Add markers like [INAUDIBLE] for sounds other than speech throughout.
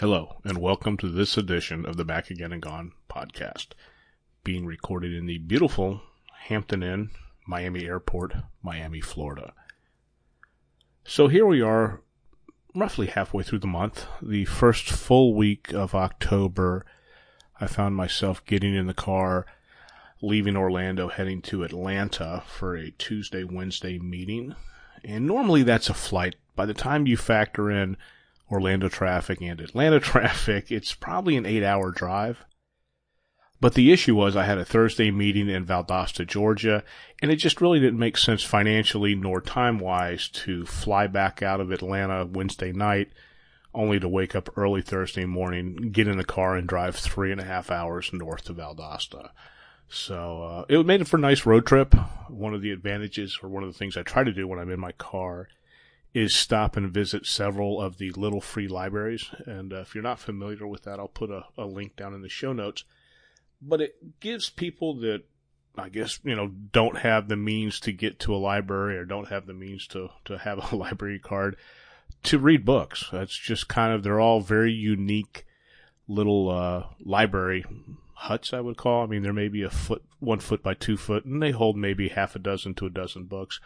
Hello, and welcome to this edition of the Back Again and Gone podcast, being recorded in the beautiful Hampton Inn, Miami Airport, Miami, Florida. So here we are, roughly halfway through the month, the first full week of October. I found myself getting in the car, leaving Orlando, heading to Atlanta for a Tuesday, Wednesday meeting. And normally that's a flight. By the time you factor in Orlando traffic and Atlanta [LAUGHS] traffic, it's probably an eight hour drive. But the issue was I had a Thursday meeting in Valdosta, Georgia, and it just really didn't make sense financially nor time wise to fly back out of Atlanta Wednesday night only to wake up early Thursday morning, get in the car and drive three and a half hours north to Valdosta. So, uh, it made it for a nice road trip. One of the advantages or one of the things I try to do when I'm in my car is stop and visit several of the little free libraries. And uh, if you're not familiar with that, I'll put a, a link down in the show notes. But it gives people that I guess, you know, don't have the means to get to a library or don't have the means to, to have a [LAUGHS] library card to read books. That's just kind of, they're all very unique little, uh, library huts, I would call. I mean, they're maybe a foot, one foot by two foot, and they hold maybe half a dozen to a dozen books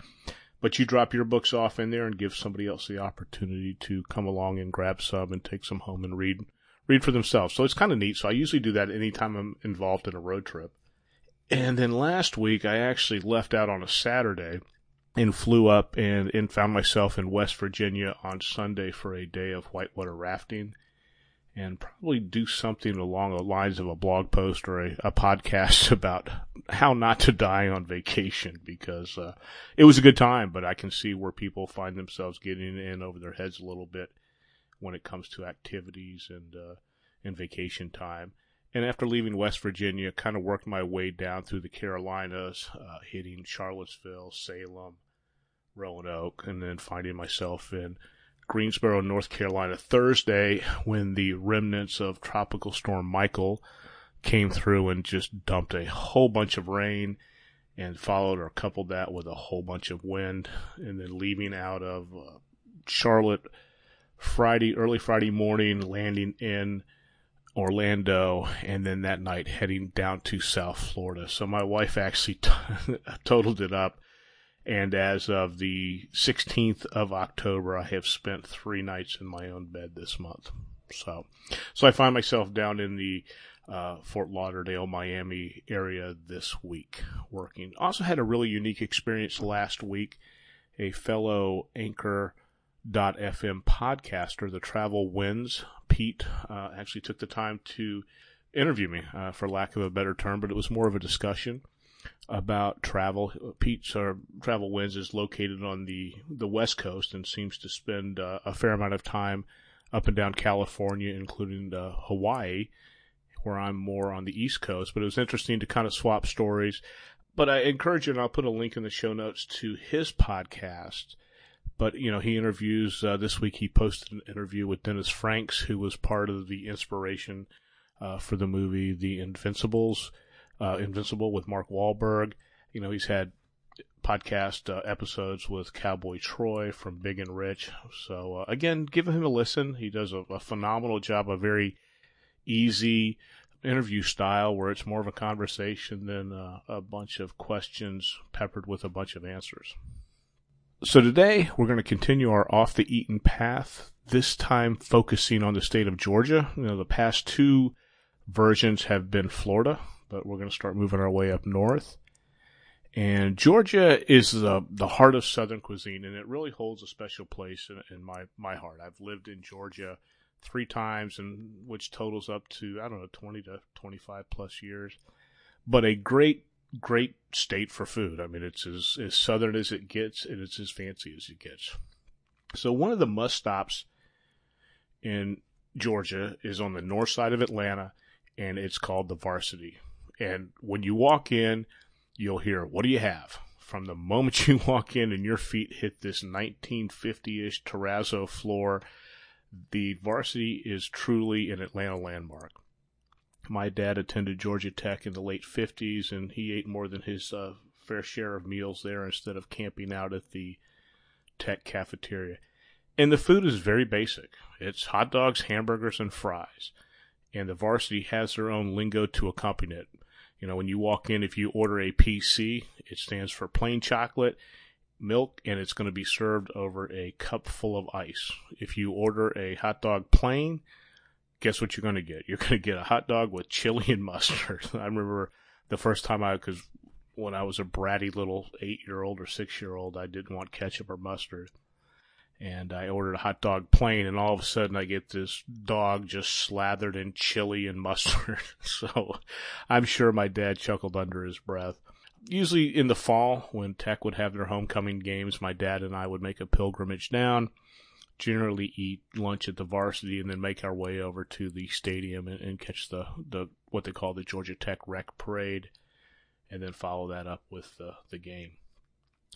but you drop your books off in there and give somebody else the opportunity to come along and grab some and take some home and read read for themselves. So it's kind of neat. So I usually do that anytime I'm involved in a road trip. And then last week I actually left out on a Saturday and flew up and, and found myself in West Virginia on Sunday for a day of whitewater rafting and probably do something along the lines of a blog post or a, a podcast [LAUGHS] about how not to die on vacation because uh, it was a good time, but I can see where people find themselves getting in over their heads a little bit when it comes to activities and uh, and vacation time. And after leaving West Virginia, kind of worked my way down through the Carolinas, uh, hitting Charlottesville, Salem, Roanoke, and then finding myself in Greensboro, North Carolina Thursday when the remnants of Tropical Storm Michael came through and just dumped a whole bunch of rain and followed or coupled that with a whole bunch of wind and then leaving out of uh, Charlotte Friday, early Friday morning, landing in Orlando, and then that night heading down to South Florida. So my wife actually t- [LAUGHS] totaled it up and as of the 16th of October, I have spent three nights in my own bed this month. So, so I find myself down in the uh, Fort Lauderdale, Miami area this week working. Also had a really unique experience last week. A fellow anchor FM podcaster, the Travel Wins, Pete, uh, actually took the time to interview me, uh, for lack of a better term, but it was more of a discussion about travel. Pete's uh, Travel Wins is located on the the West Coast and seems to spend uh, a fair amount of time up and down California, including uh, Hawaii, where I'm more on the East Coast. But it was interesting to kind of swap stories. But I encourage you, and I'll put a link in the show notes to his podcast. But you know, he interviews uh, this week. He posted an interview with Dennis Franks, who was part of the inspiration uh, for the movie The Invincibles uh, Invincible with Mark Wahlberg. You know, he's had podcast uh, episodes with Cowboy Troy from Big and Rich. So uh, again, give him a listen. He does a, a, phenomenal job, a very easy interview style where it's more of a conversation than uh, a bunch of questions peppered with a bunch of answers. So today we're going to continue our off the eaten path. This time focusing on the state of Georgia. You know, the past two versions have been Florida but we're going to start moving our way up north. And Georgia is the the heart of Southern cuisine, and it really holds a special place in, in my my heart. I've lived in Georgia three times, and which totals up to I don't know twenty to twenty five plus years. But a great great state for food. I mean, it's as as southern as it gets, and it's as fancy as it gets. So one of the must stops in Georgia is on the north side of Atlanta, and it's called the Varsity. And when you walk in, you'll hear, what do you have? From the moment [LAUGHS] you walk in and your feet hit this 1950-ish terrazzo floor, the varsity is truly an Atlanta landmark. My dad attended Georgia Tech in the late 50s and he ate more than his uh, fair share of meals there instead of camping out at the Tech cafeteria. And the food is very basic. It's hot dogs, hamburgers, and fries. And the varsity has their own lingo to accompany it. You know, when you walk in, if you order a PC, it stands for plain chocolate, milk, and it's going to be served over a cup full of ice. If you order a hot dog plain, guess what you're going to get? You're [LAUGHS] going to get a hot dog with chili and mustard. [LAUGHS] I remember the first time I, because when I was a bratty little eight year old or six year old, I didn't want ketchup or mustard. And I ordered a hot dog plain, and all of a sudden I get this dog just slathered in chili and mustard. [LAUGHS] so I'm sure my dad chuckled under his breath. Usually in the fall, when Tech would have their homecoming games, my dad and I would make a pilgrimage down generally eat lunch at the varsity and then make our way over to the stadium and, and, catch the, the what they call the Georgia Tech Wreck Parade, and then follow that up with the the game.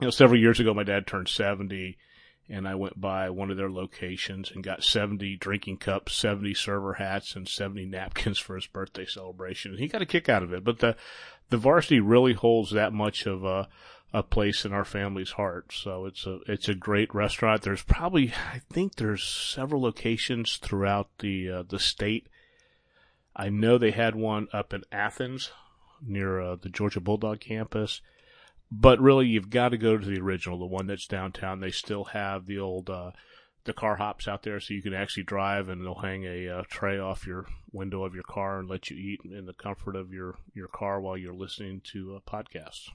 You know, several years ago, my dad turned seventy, and I went by one of their locations and got seventy drinking cups, seventy server hats, and seventy [LAUGHS] napkins for his birthday celebration. And he got a kick out of it. But the the varsity really holds that much of a a place in our family's heart. So it's a it's a great restaurant. There's probably I think there's several locations throughout the uh, the state. I know they had one up in Athens near uh, the Georgia Bulldog campus. But really, you've got to go to the original, the one that's downtown. They still have the old uh, the car hops out there, so you can actually drive, and they'll hang a uh, tray off your window of your car and let you eat in the comfort of your your car while you're listening to uh, podcasts.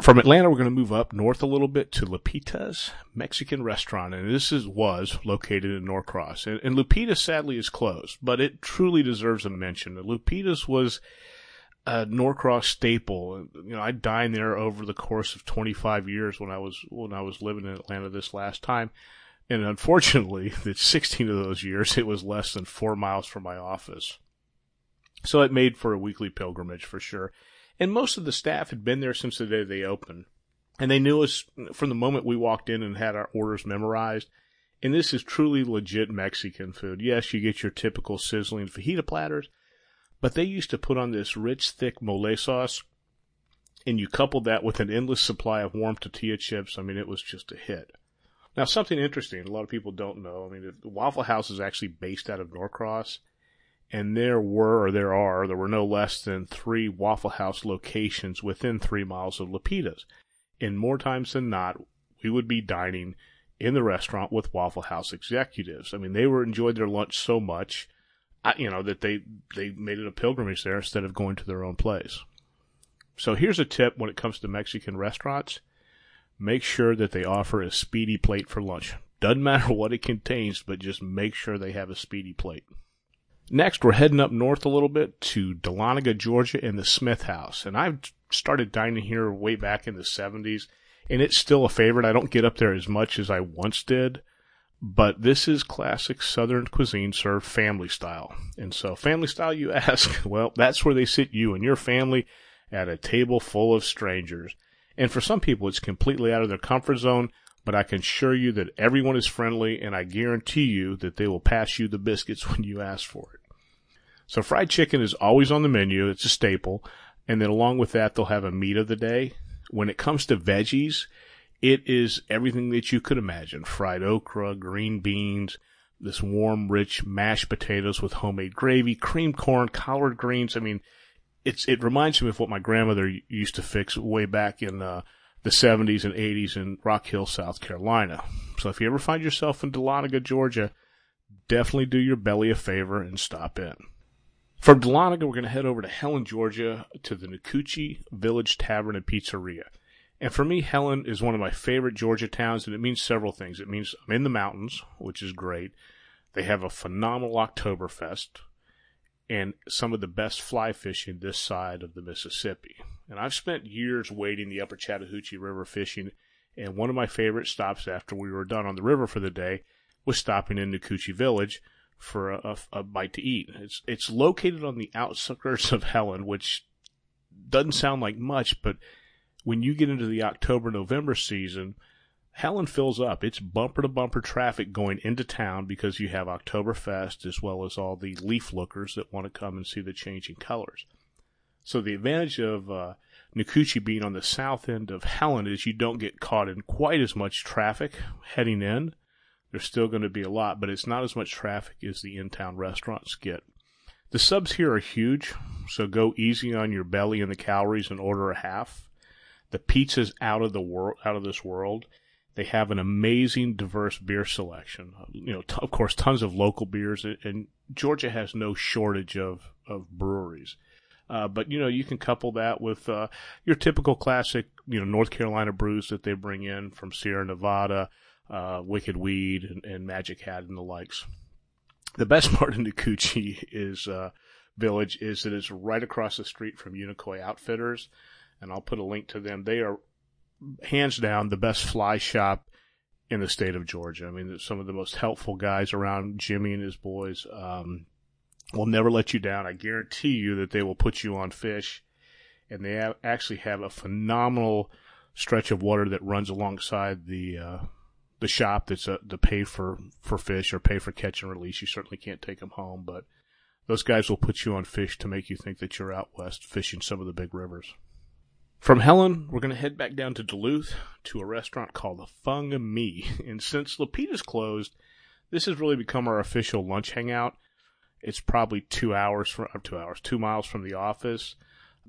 From Atlanta, we're going to move up north a little bit to Lupita's Mexican restaurant, and this is was located in Norcross. And, and Lupita sadly is closed, but it truly deserves a mention. Lupita's was a Norcross staple. You know, I dined there over the course of 25 years when I was when I was living in Atlanta this last time, and unfortunately, [LAUGHS] that 16 of those years it was less than four miles from my office. So it made for a weekly pilgrimage for sure. And most of the staff had been there since the day they opened. And they knew us from the moment we walked in and had our orders memorized. And this is truly legit Mexican food. Yes, you get your typical sizzling fajita platters, but they used to put on this rich, thick mole sauce, and you coupled that with an endless supply of warm tortilla chips. I mean, it was just a hit. Now, something interesting, a lot of people don't know. I mean, Waffle House is actually based out of Norcross, and there were, or there are, there were no less than three Waffle House locations within three miles of Lupita's. And more times than not, we would be dining in the restaurant with Waffle House executives. I mean, they were enjoyed their lunch so much, you know, that they they made it a pilgrimage there instead of going to their own place. So here's a tip when it comes to Mexican restaurants: make sure that they offer a speedy plate for lunch. Doesn't [LAUGHS] matter what it contains, but just make sure they have a speedy plate. Next, we're heading up north a little bit to Dahlonega, Georgia, and the Smith House. And I've started dining here way back in the 70s, and it's still a favorite. I don't get up there as much as I once did, but this is classic Southern cuisine served family style. And so, family style, you [LAUGHS] ask? Well, that's where they sit you and your family at a table full of strangers. And for some people, it's completely out of their comfort zone but I can assure you that everyone is friendly and I guarantee you that they will pass you the biscuits [LAUGHS] when you ask for it. So fried chicken is always on the menu. It's a staple. And then along with that, they'll have a meat of the day. When it comes to veggies, it is everything that you could imagine. Fried okra, green beans, this warm, rich mashed potatoes with homemade gravy, cream corn, collard greens. I mean, it's, it reminds me of what my grandmother used to fix way back in, uh, the 70s and 80s in Rock Hill, South Carolina. So if you ever find yourself in Dahlonega, Georgia, definitely do your belly a favor and stop in. From Dahlonega, we're going to head over to Helen, Georgia, to the Nacoochee Village Tavern and Pizzeria. And for me, Helen is one of my favorite Georgia towns, and it means several things. It means I'm in the mountains, which is great. They have a phenomenal Oktoberfest and some of the best fly fishing this side of the Mississippi. And I've spent years wading the upper Chattahoochee River fishing, and one of my favorite stops after we were done on the river for the day was stopping in Nacoochee Village for a, a, a bite to eat. It's it's located on the outskirts of Helen, which doesn't sound like much, but when you get into the October November season, Helen fills up. It's bumper to bumper traffic going into town because you have Oktoberfest as well as all the leaf lookers that want to come and see the changing colors. So the advantage of uh, being on the south end of Helen is you don't get caught in quite as much traffic heading in There's still going to be a lot, but it's not as much traffic as the in-town restaurants get. The subs here are huge, so go easy on your belly and the calories and order a half. The pizza's out of the world, out of this world. They have an amazing, diverse beer selection. You know, t- of course, tons of local beers, and Georgia has no shortage of of breweries. Uh, but you know, you can couple that with uh, your typical classic, you know, North Carolina brews that they bring in from Sierra Nevada, uh, Wicked Weed, and, and, Magic Hat, and the likes. The best [LAUGHS] part in Nacoochee is uh, Village is that it's right across the street from Unicoi Outfitters, and I'll put a link to them. They are hands down the best fly shop in the state of Georgia. I mean, some of the most helpful guys around. Jimmy and his boys. Um, will never let you down. I guarantee you that they will put you on fish, and they have, actually have a phenomenal stretch of water that runs alongside the uh, the shop that's uh, to pay for for fish or pay for catch and release. You certainly can't take them home, but those guys will put you on fish to make you think that you're out west fishing some of the big rivers. From Helen, we're going to head back down to Duluth to a restaurant called the Fung Me. [LAUGHS] And since Lupita's closed, this has really become our official lunch hangout. It's probably two hours from uh, two hours, two miles from the office.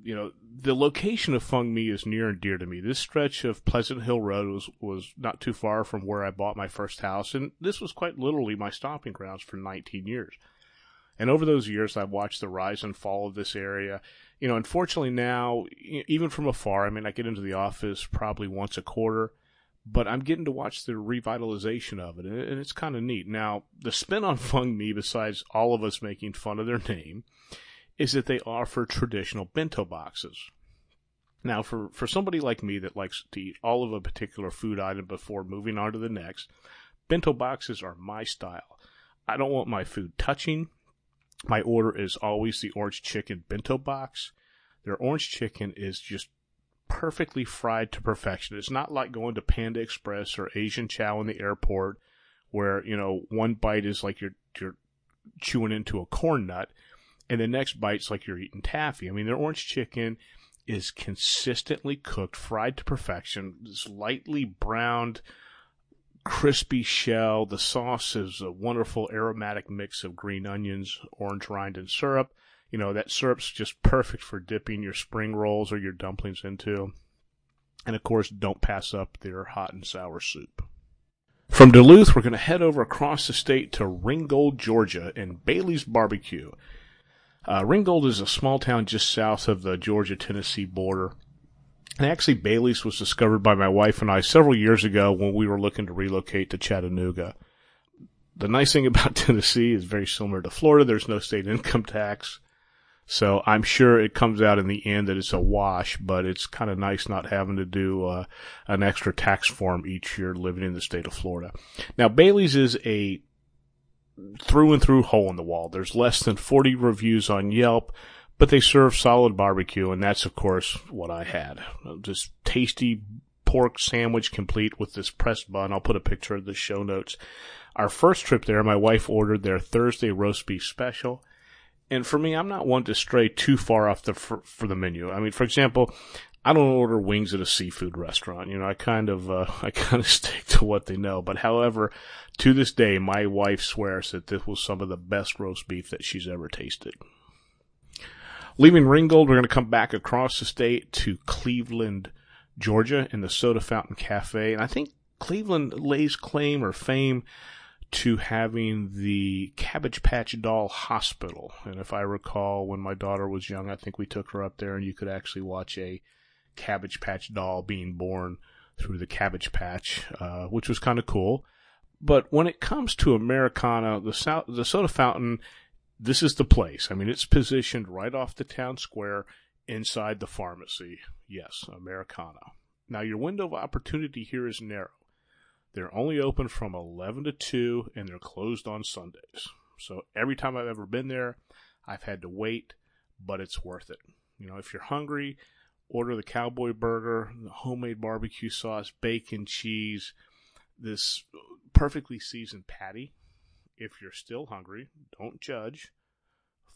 You know, the location of Fung Mi is near and dear to me. This stretch of Pleasant Hill Road was was not too far from where I bought my first house, and this was quite literally my stomping grounds for 19 years. And over those years, I've watched the rise and fall of this area. You know, unfortunately now, even from afar, I mean, I get into the office probably once a quarter but I'm getting to watch the revitalization of it, and it's kind of neat. Now, the spin on Fung Mi, besides all of us making fun of their name, is that they offer traditional bento boxes. Now, for, for somebody like me that likes to eat all of a particular food item before moving on to the next, bento boxes are my style. I don't want my food touching. My order is always the orange chicken bento box. Their orange chicken is just perfectly fried to perfection. It's not like going to Panda Express or Asian Chao in the airport where, you know, one bite is like you're, you're chewing into a corn nut and the next bite's like you're eating taffy. I mean, their orange chicken is consistently cooked, fried to perfection. This lightly browned, crispy shell. The sauce is a wonderful aromatic mix of green onions, orange rind, and syrup you know, that syrup's just perfect for dipping your spring rolls or your dumplings into. And of course, don't pass up their hot and sour soup. From Duluth, we're going to head over across the state to Ringgold, Georgia, and Bailey's Barbecue. Uh, Ringgold is a small town just south of the Georgia Tennessee border. And actually, Bailey's was discovered by my wife and I several years ago when we were looking to relocate to Chattanooga. The nice thing [LAUGHS] about Tennessee is very similar to Florida. There's no state income tax. So I'm sure it comes out in the end that it's a wash, but it's kind of nice not having to do uh, an extra tax form each year living in the state of Florida. Now, Bailey's is a through and through hole in the wall. There's less than 40 reviews on Yelp, but they serve solid barbecue, and that's, of course, what I had. This tasty pork sandwich complete with this pressed bun. I'll put a picture of the show notes. Our first trip there, my wife ordered their Thursday roast beef special and for me, I'm not one to stray too far off the for, for the menu. I mean, for example, I don't order wings at a seafood restaurant. You know, I kind of uh, [LAUGHS] I kind of stick to what they know. But however, to this day, my wife swears that this was some of the best roast beef that she's ever tasted. Leaving Ringgold, we're going to come back across the state to Cleveland, Georgia, in the Soda Fountain Cafe, and I think Cleveland lays claim or fame to having the Cabbage Patch Doll Hospital. And if I recall, when my daughter was young, I think we took her up there and you could actually watch a Cabbage Patch doll being born through the Cabbage Patch, uh, which was kind of cool. But when it comes to Americana, the, so- the soda fountain, this is the place. I mean, it's positioned right off the town square inside the pharmacy. Yes, Americana. Now, your window of opportunity here is narrow. They're only open from 11 to 2 and they're closed on Sundays. So every time I've ever been there, I've had to wait, but it's worth it. You know, if you're hungry, order the cowboy burger, the homemade barbecue sauce, bacon, cheese, this perfectly seasoned patty. If you're still hungry, don't judge.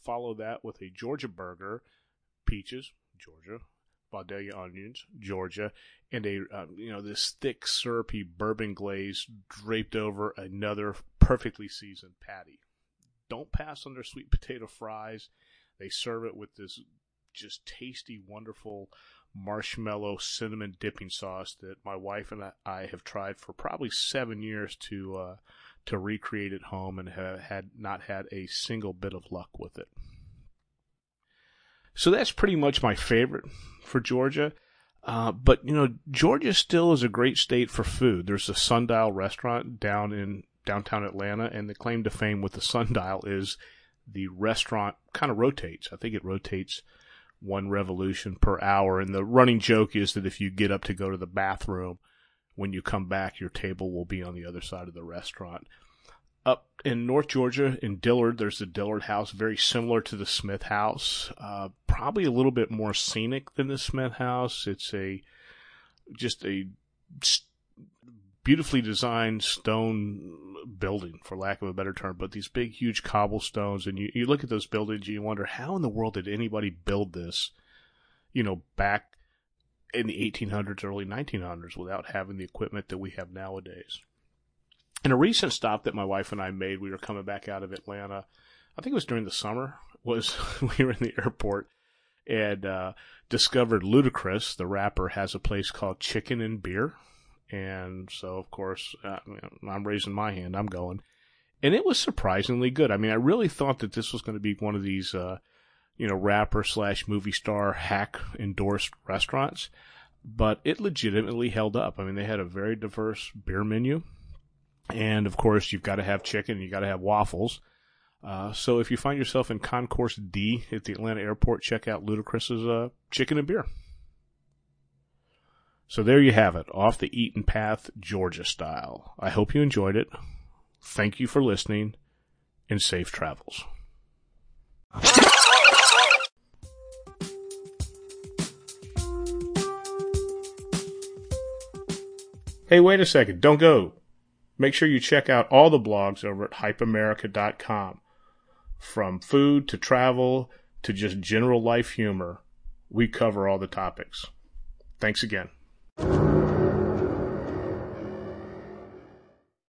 Follow that with a Georgia burger, peaches, Georgia, Vidalia onions, Georgia, and a uh, you know this thick syrupy bourbon glaze draped over another perfectly seasoned patty. Don't pass on their sweet potato fries. They serve it with this just tasty, wonderful marshmallow cinnamon dipping sauce that my wife and I have tried for probably seven years to uh, to recreate at home and have had not had a single bit of luck with it. So that's pretty much my favorite for Georgia. Uh, but you know, Georgia still is a great state for food. There's a Sundial restaurant down in downtown Atlanta, and the claim to fame with the [LAUGHS] Sundial is the restaurant kind of rotates. I think it rotates one revolution per hour. And the running joke is that if you get up to go to the bathroom, when you come back, your table will be on the other side of the restaurant. Up in North Georgia, in Dillard, there's the Dillard House, very similar to the Smith House. Uh, probably a little bit more scenic than the Smith House. It's a just a beautifully designed stone building, for lack of a better term, but these big, huge cobblestones. And you, you look at those buildings and you wonder, how in the world did anybody build this, you know, back in the 1800s, early 1900s without having the equipment that we have nowadays? In a recent stop that my wife and I made, we were coming back out of Atlanta. I think it was during the summer. Was [LAUGHS] we were in the airport and uh, discovered Ludacris, the rapper, has a place called Chicken and Beer and so, of course, uh, I'm raising my hand. I'm going. And it was surprisingly good. I mean, I really thought that this was going to be one of these, uh, you know, rapper slash movie star hack endorsed restaurants, but it legitimately held up. I mean, they had a very diverse beer menu. And of course, you've got to have chicken, you got to have waffles. Uh, so if you find yourself in Concourse D at the Atlanta airport, check out Ludacris's uh, Chicken and Beer. So there you have it, off the Eaten Path, Georgia style. I hope you enjoyed it. Thank you for listening and safe travels. Hey, wait a second. Don't go. Make sure you check out all the blogs over at hypeamerica.com. From food to travel to just general life humor, we cover all the topics. Thanks again